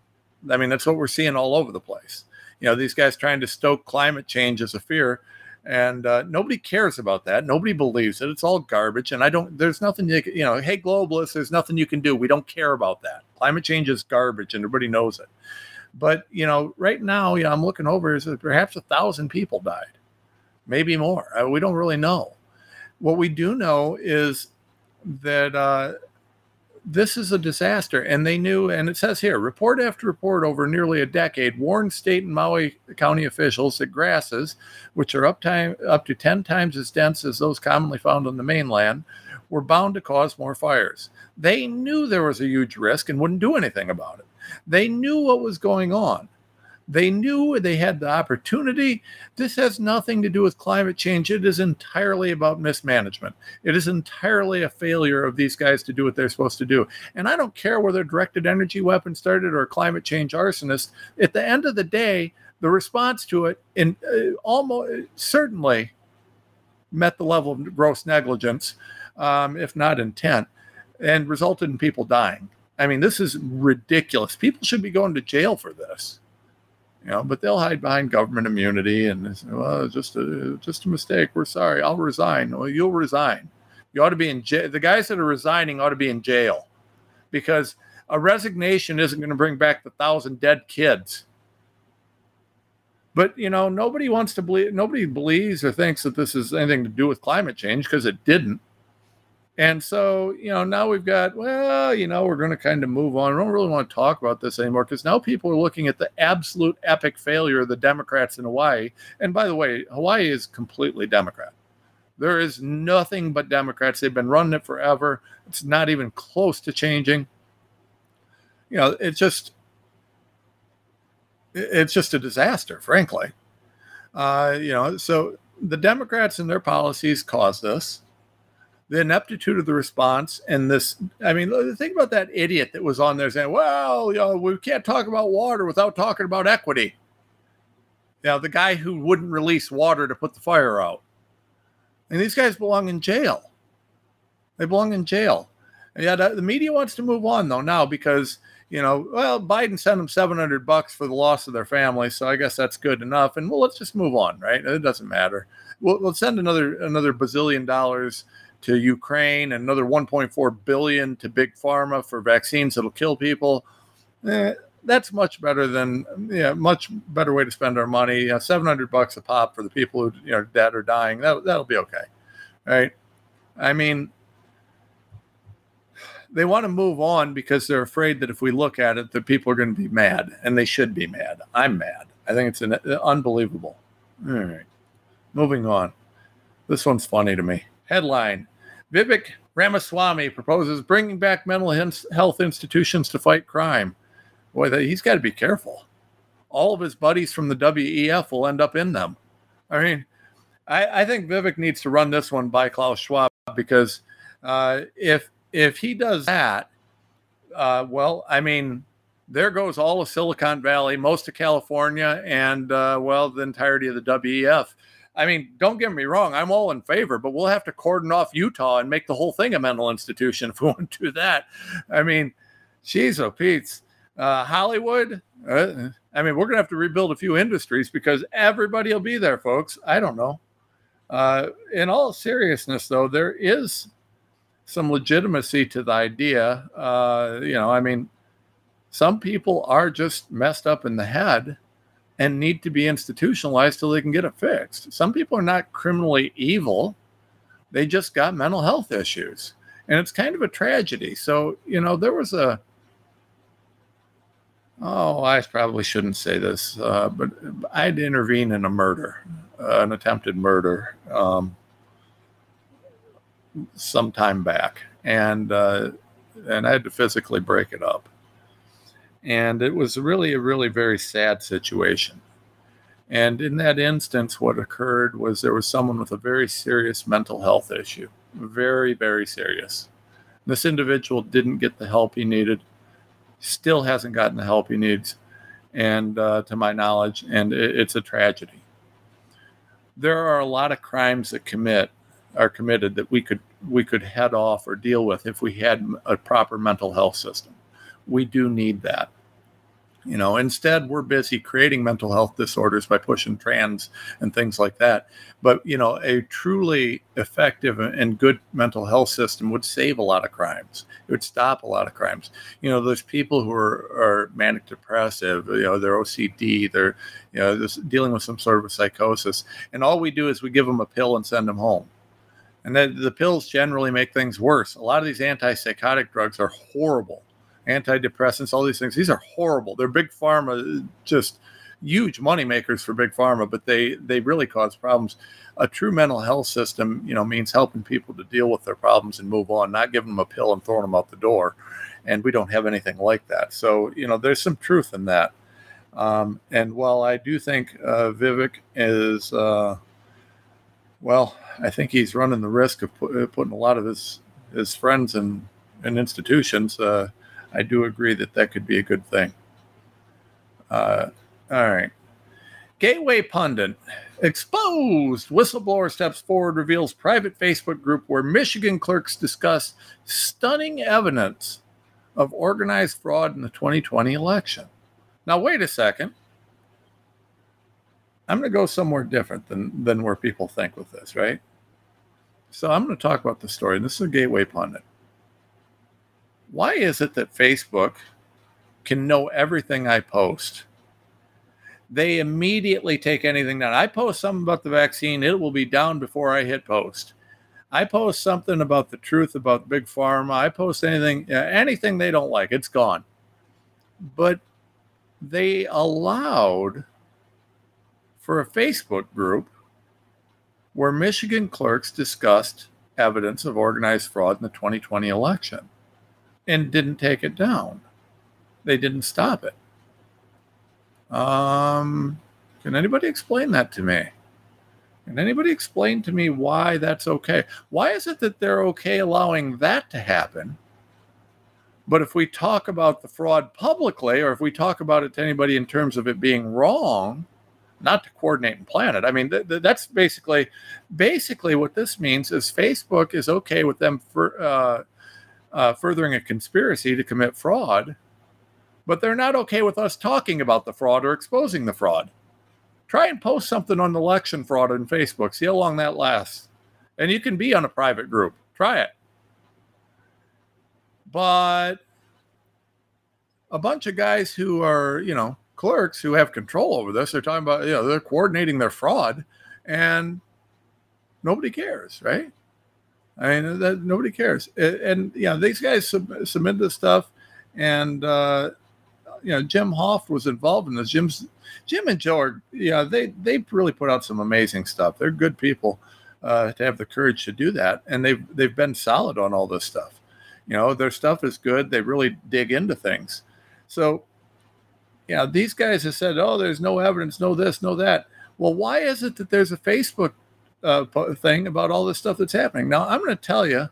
A: I mean, that's what we're seeing all over the place. You know, these guys trying to stoke climate change as a fear, and uh, nobody cares about that. Nobody believes it. It's all garbage. And I don't. There's nothing you you know. Hey, globalists, there's nothing you can do. We don't care about that. Climate change is garbage, and everybody knows it. But you know, right now, you know, I'm looking over. Is that perhaps a thousand people died, maybe more. Uh, we don't really know. What we do know is that uh, this is a disaster. And they knew, and it says here report after report over nearly a decade warned state and Maui County officials that grasses, which are up, time, up to 10 times as dense as those commonly found on the mainland, were bound to cause more fires. They knew there was a huge risk and wouldn't do anything about it. They knew what was going on. They knew they had the opportunity. This has nothing to do with climate change. It is entirely about mismanagement. It is entirely a failure of these guys to do what they're supposed to do. And I don't care whether directed energy weapons started or climate change arsonists. At the end of the day, the response to it in uh, almost certainly met the level of gross negligence, um, if not intent, and resulted in people dying. I mean, this is ridiculous. People should be going to jail for this you know, but they'll hide behind government immunity and say, well, just a just a mistake. We're sorry. I'll resign. Well, you'll resign. You ought to be in jail. The guys that are resigning ought to be in jail because a resignation isn't going to bring back the thousand dead kids. But you know, nobody wants to believe. Nobody believes or thinks that this is anything to do with climate change because it didn't. And so, you know, now we've got, well, you know, we're going to kind of move on. I don't really want to talk about this anymore because now people are looking at the absolute epic failure of the Democrats in Hawaii. And by the way, Hawaii is completely Democrat. There is nothing but Democrats. They've been running it forever. It's not even close to changing. You know, it's just, it's just a disaster, frankly. Uh, you know, so the Democrats and their policies caused this the ineptitude of the response and this i mean think about that idiot that was on there saying well you know we can't talk about water without talking about equity know the guy who wouldn't release water to put the fire out And these guys belong in jail. They belong in jail. And yeah, uh, the media wants to move on though now because you know, well, Biden sent them 700 bucks for the loss of their family, so I guess that's good enough. And well, let's just move on, right? It doesn't matter. We'll, we'll send another another bazillion dollars to Ukraine, another 1.4 billion to big pharma for vaccines that'll kill people. Eh, that's much better than yeah, much better way to spend our money. 700 bucks a pop for the people who you know dead or dying. That that'll be okay, right? I mean, they want to move on because they're afraid that if we look at it, that people are going to be mad, and they should be mad. I'm mad. I think it's an, uh, unbelievable. All right, moving on. This one's funny to me. Headline: Vivek Ramaswamy proposes bringing back mental health institutions to fight crime. Boy, he's got to be careful. All of his buddies from the WEF will end up in them. I mean, I, I think Vivek needs to run this one by Klaus Schwab because uh, if if he does that, uh, well, I mean, there goes all of Silicon Valley, most of California, and uh, well, the entirety of the WEF. I mean, don't get me wrong, I'm all in favor, but we'll have to cordon off Utah and make the whole thing a mental institution if we want to do that. I mean, jeez, oh, Pete's uh, Hollywood. Uh, I mean, we're gonna have to rebuild a few industries because everybody will be there, folks. I don't know. Uh, in all seriousness, though, there is some legitimacy to the idea. Uh, you know, I mean, some people are just messed up in the head and need to be institutionalized till they can get it fixed. Some people are not criminally evil, they just got mental health issues. And it's kind of a tragedy. So, you know, there was a, oh, I probably shouldn't say this, uh, but I'd intervene in a murder, uh, an attempted murder. Um, some time back, and uh, and I had to physically break it up. And it was really a really very sad situation. And in that instance, what occurred was there was someone with a very serious mental health issue, very very serious. This individual didn't get the help he needed, still hasn't gotten the help he needs, and uh, to my knowledge, and it, it's a tragedy. There are a lot of crimes that commit are committed that we could we could head off or deal with if we had a proper mental health system. We do need that. You know, instead we're busy creating mental health disorders by pushing trans and things like that. But you know, a truly effective and good mental health system would save a lot of crimes. It would stop a lot of crimes. You know, those people who are, are manic depressive, you know, they're OCD, they're you know, dealing with some sort of psychosis, and all we do is we give them a pill and send them home and the, the pills generally make things worse. A lot of these antipsychotic drugs are horrible. Antidepressants, all these things, these are horrible. They're big pharma, just huge money makers for big pharma, but they they really cause problems. A true mental health system, you know, means helping people to deal with their problems and move on, not giving them a pill and throwing them out the door. And we don't have anything like that. So, you know, there's some truth in that. Um, and while I do think uh, Vivek is, uh, well, I think he's running the risk of uh, putting a lot of his his friends in in institutions. Uh, I do agree that that could be a good thing. Uh, all right. Gateway Pundit exposed. Whistleblower steps forward, reveals private Facebook group where Michigan clerks discuss stunning evidence of organized fraud in the 2020 election. Now, wait a second. I'm going to go somewhere different than, than where people think with this, right? So I'm going to talk about the story. This is a gateway pundit. Why is it that Facebook can know everything I post? They immediately take anything down. I post something about the vaccine, it will be down before I hit post. I post something about the truth about big pharma. I post anything, uh, anything they don't like, it's gone. But they allowed for a Facebook group where Michigan clerks discussed evidence of organized fraud in the 2020 election and didn't take it down. They didn't stop it. Um, can anybody explain that to me? Can anybody explain to me why that's okay? Why is it that they're okay allowing that to happen? But if we talk about the fraud publicly, or if we talk about it to anybody in terms of it being wrong, not to coordinate and plan it. I mean, th- th- that's basically basically what this means is Facebook is okay with them for uh, uh, furthering a conspiracy to commit fraud, but they're not okay with us talking about the fraud or exposing the fraud. Try and post something on election fraud on Facebook. See how long that lasts. And you can be on a private group. Try it. But a bunch of guys who are, you know, clerks who have control over this. They're talking about, you know, they're coordinating their fraud and nobody cares, right? I mean, that, nobody cares. And, and, these guys sub- submit this stuff and, uh, you know, Jim Hoft was involved in this. Jim's, Jim and Joe are, yeah, they, they really put out some amazing stuff. They're good people uh, to have the courage to do that. And they've, they've been solid on all this stuff. You know, their stuff is good. They really dig into things. So yeah, these guys have said, oh, there's no evidence, no this, no that. Well, why is it that there's a Facebook uh, thing about all this stuff that's happening? Now, I'm going to tell you,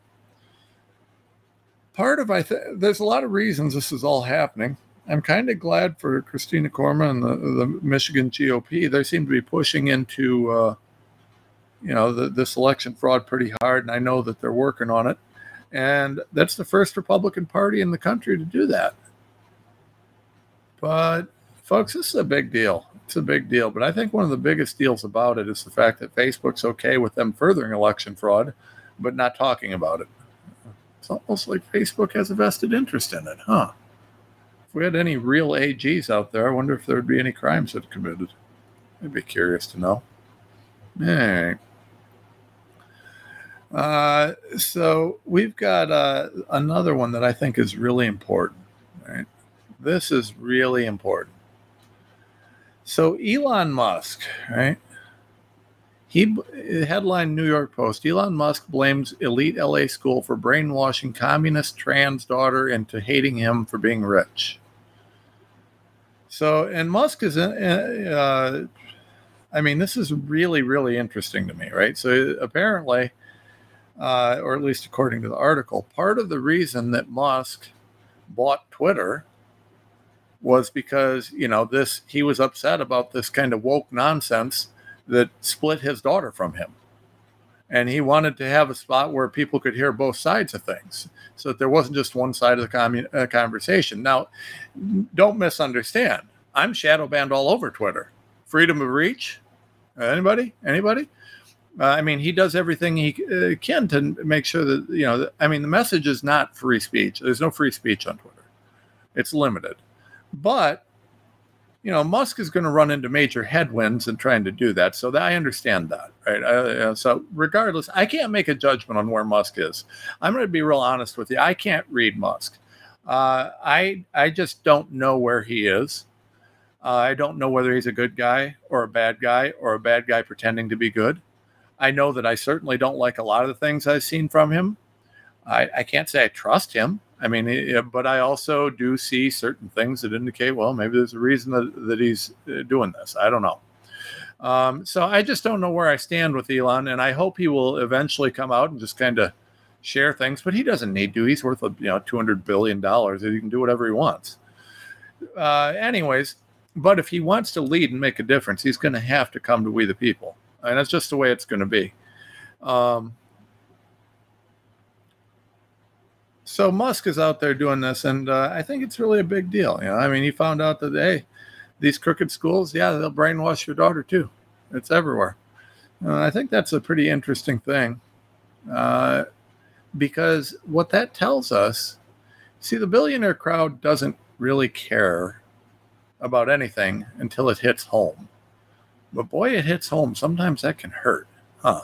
A: part of I th- there's a lot of reasons this is all happening. I'm kind of glad for Kristina Karamo and the, the Michigan GOP. They seem to be pushing into, uh, you know, the, this election fraud pretty hard, and I know that they're working on it. And that's the first Republican Party in the country to do that. But folks, this is a big deal. It's a big deal. But I think one of the biggest deals about it is the fact that Facebook's okay with them furthering election fraud, but not talking about it. It's almost like Facebook has a vested interest in it, huh? If we had any real AGs out there, I wonder if there would be any crimes that committed. I'd be curious to know. Right. Uh, so we've got uh, another one that I think is really important. Right? This is really important. So Elon Musk, right? He headline New York Post. Elon Musk blames elite LA school for brainwashing communist trans daughter into hating him for being rich. So, and Musk is, uh, I mean, this is really, really interesting to me, right? So apparently, uh, or at least according to the article, part of the reason that Musk bought Twitter was because you know this he was upset about this kind of woke nonsense that split his daughter from him. And he wanted to have a spot where people could hear both sides of things so that there wasn't just one side of the commun- uh, conversation. Now don't misunderstand. I'm shadow banned all over twitter. Freedom of reach? Anybody? Anybody? Uh, i mean he does everything he uh, can to make sure that you know i mean the message is not free speech. There's no free speech on twitter. It's limited but you know, Musk is going to run into major headwinds in trying to do that. So that, I understand that, right? Uh, so regardless, I can't make a judgment on where Musk is. I'm going to be real honest with you. I can't read Musk. Uh, I I just don't know where he is. Uh, I don't know whether he's a good guy or a bad guy or a bad guy pretending to be good. I know that I certainly don't like a lot of the things I've seen from him. I, I can't say I trust him. I mean, but I also do see certain things that indicate, well, maybe there's a reason that, that he's uh, doing this. I don't know. Um, so I just don't know where I stand with Elon, and I hope he will eventually come out and just kind of share things. But he doesn't need to. He's worth you know two hundred billion dollars. He can do whatever he wants. Uh, anyways, but if he wants to lead and make a difference, he's going to have to come to we the people, and that's just the way it's going to be. Um, so Musk is out there doing this, and uh, I think it's really a big deal. You know, I mean, he found out that hey, these crooked schools, yeah, they'll brainwash your daughter too. It's everywhere. Uh, I think that's a pretty interesting thing, uh, because what that tells us, see, the billionaire crowd doesn't really care about anything until it hits home. But boy, it hits home. Sometimes that can hurt, huh?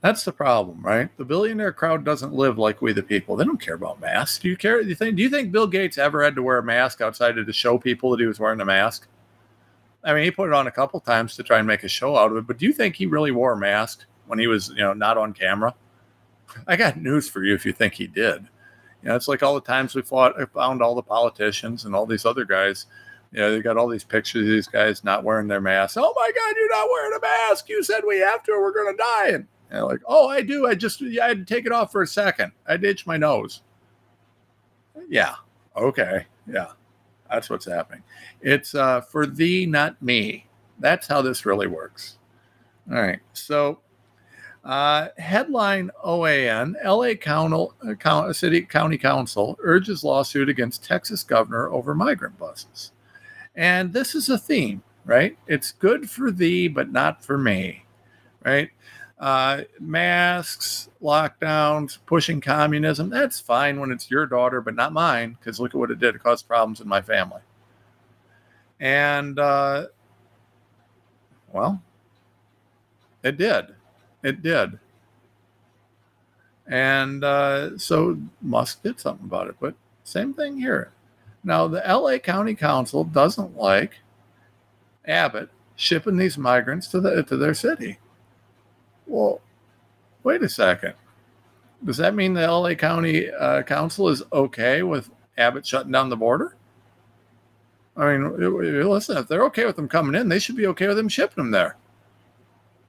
A: That's the problem, right? The billionaire crowd doesn't live like we the people. They don't care about masks. Do you care? Do you think? Do you think Bill Gates ever had to wear a mask outside to show people that he was wearing a mask? I mean, he put it on a couple times to try and make a show out of it. But do you think he really wore a mask when he was, you know, not on camera? I got news for you if you think he did. You know, it's like all the times we fought, uh, found all the politicians and all these other guys. You know, they got all these pictures of these guys not wearing their masks. Oh my God, you're not wearing a mask. You said we have to, or we're going to die. And and like, oh, I do. I just yeah, I had to take it off for a second. I'd itch my nose. Yeah. Okay. Yeah. That's what's happening. It's uh, for thee, not me. That's how this really works. All right. So, uh, headline OAN LA County, City County Council urges lawsuit against Texas governor over migrant buses. And this is a theme, right? It's good for thee, but not for me, right? Uh, masks, lockdowns, pushing communism. That's fine when it's your daughter, but not mine, because look at what it did. It caused problems in my family. And, uh, well, it did. It did. And uh, so Musk did something about it. But same thing here. Now, the LA County Council doesn't like Abbott shipping these migrants to, the, to their city. Well, wait a second. Does that mean the LA County uh, Council is okay with Abbott shutting down the border? I mean, listen, if they're okay with them coming in, they should be okay with them shipping them there.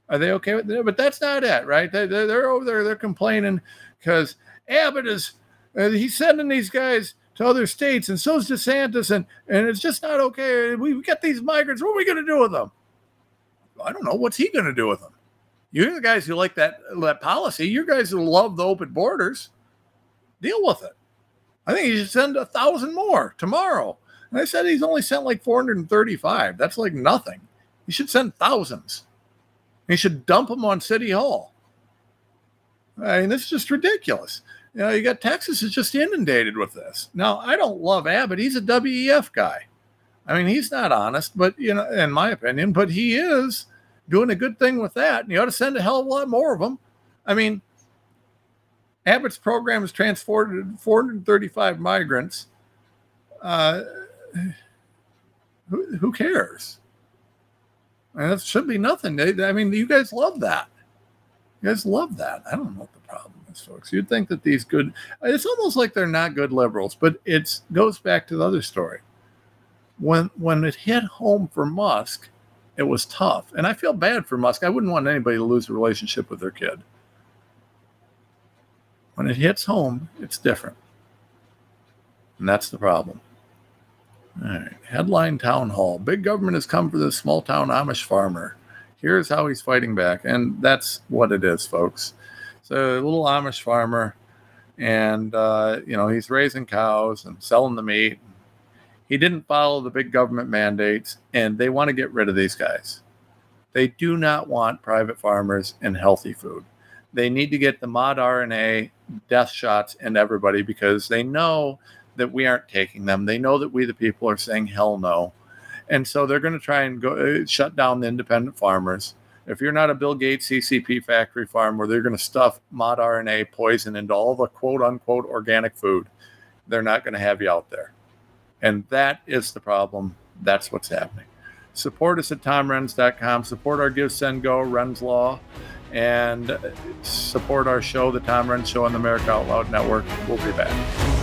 A: Are they okay with it? But that's not it, right? They, they're over there, they're complaining because Abbott is, uh, he's sending these guys to other states, and so's DeSantis, and, and it's just not okay. We, we got these migrants. What are we going to do with them? I don't know. What's he going to do with them? You're the guys who like that that policy. You guys who love the open borders. Deal with it. I think he should send a thousand more tomorrow. And I said he's only sent like 435. That's like nothing. He should send thousands. He should dump them on City Hall. I mean, this is just ridiculous. You know, you got Texas is just inundated with this. Now, I don't love Abbott. He's a WEF guy. I mean, he's not honest, but you know, in my opinion, but he is doing a good thing with that, and you ought to send a hell of a lot more of them. I mean, Abbott's program has transported 435 migrants. Uh, who, who cares? And that should be nothing. I mean, you guys love that. You guys love that. I don't know what the problem is, folks. You'd think that these good, it's almost like they're not good liberals, but it goes back to the other story. When when it hit home for Musk, it was tough. And I feel bad for Musk. I wouldn't want anybody to lose a relationship with their kid. When it hits home, it's different. And that's the problem. All right. Headline Town Hall. Big government has come for this small town Amish farmer. Here's how he's fighting back. And that's what it is, folks. So, a little Amish farmer, and, uh, you know, he's raising cows and selling the meat he didn't follow the big government mandates, and they want to get rid of these guys. They do not want private farmers and healthy food. They need to get the mod RNA death shots in everybody because they know that we aren't taking them. They know that we, the people, are saying hell no. And so they're going to try and go uh, shut down the independent farmers. If you're not a Bill Gates CCP factory farm where they're going to stuff mod RNA poison into all the quote unquote organic food, they're not going to have you out there. And that is the problem. That's what's happening. Support us at tomrenz.com. Support our Give, Send, Go, Renz Law, and support our show, The Tom Renz Show on the America Out Loud Network. We'll be back.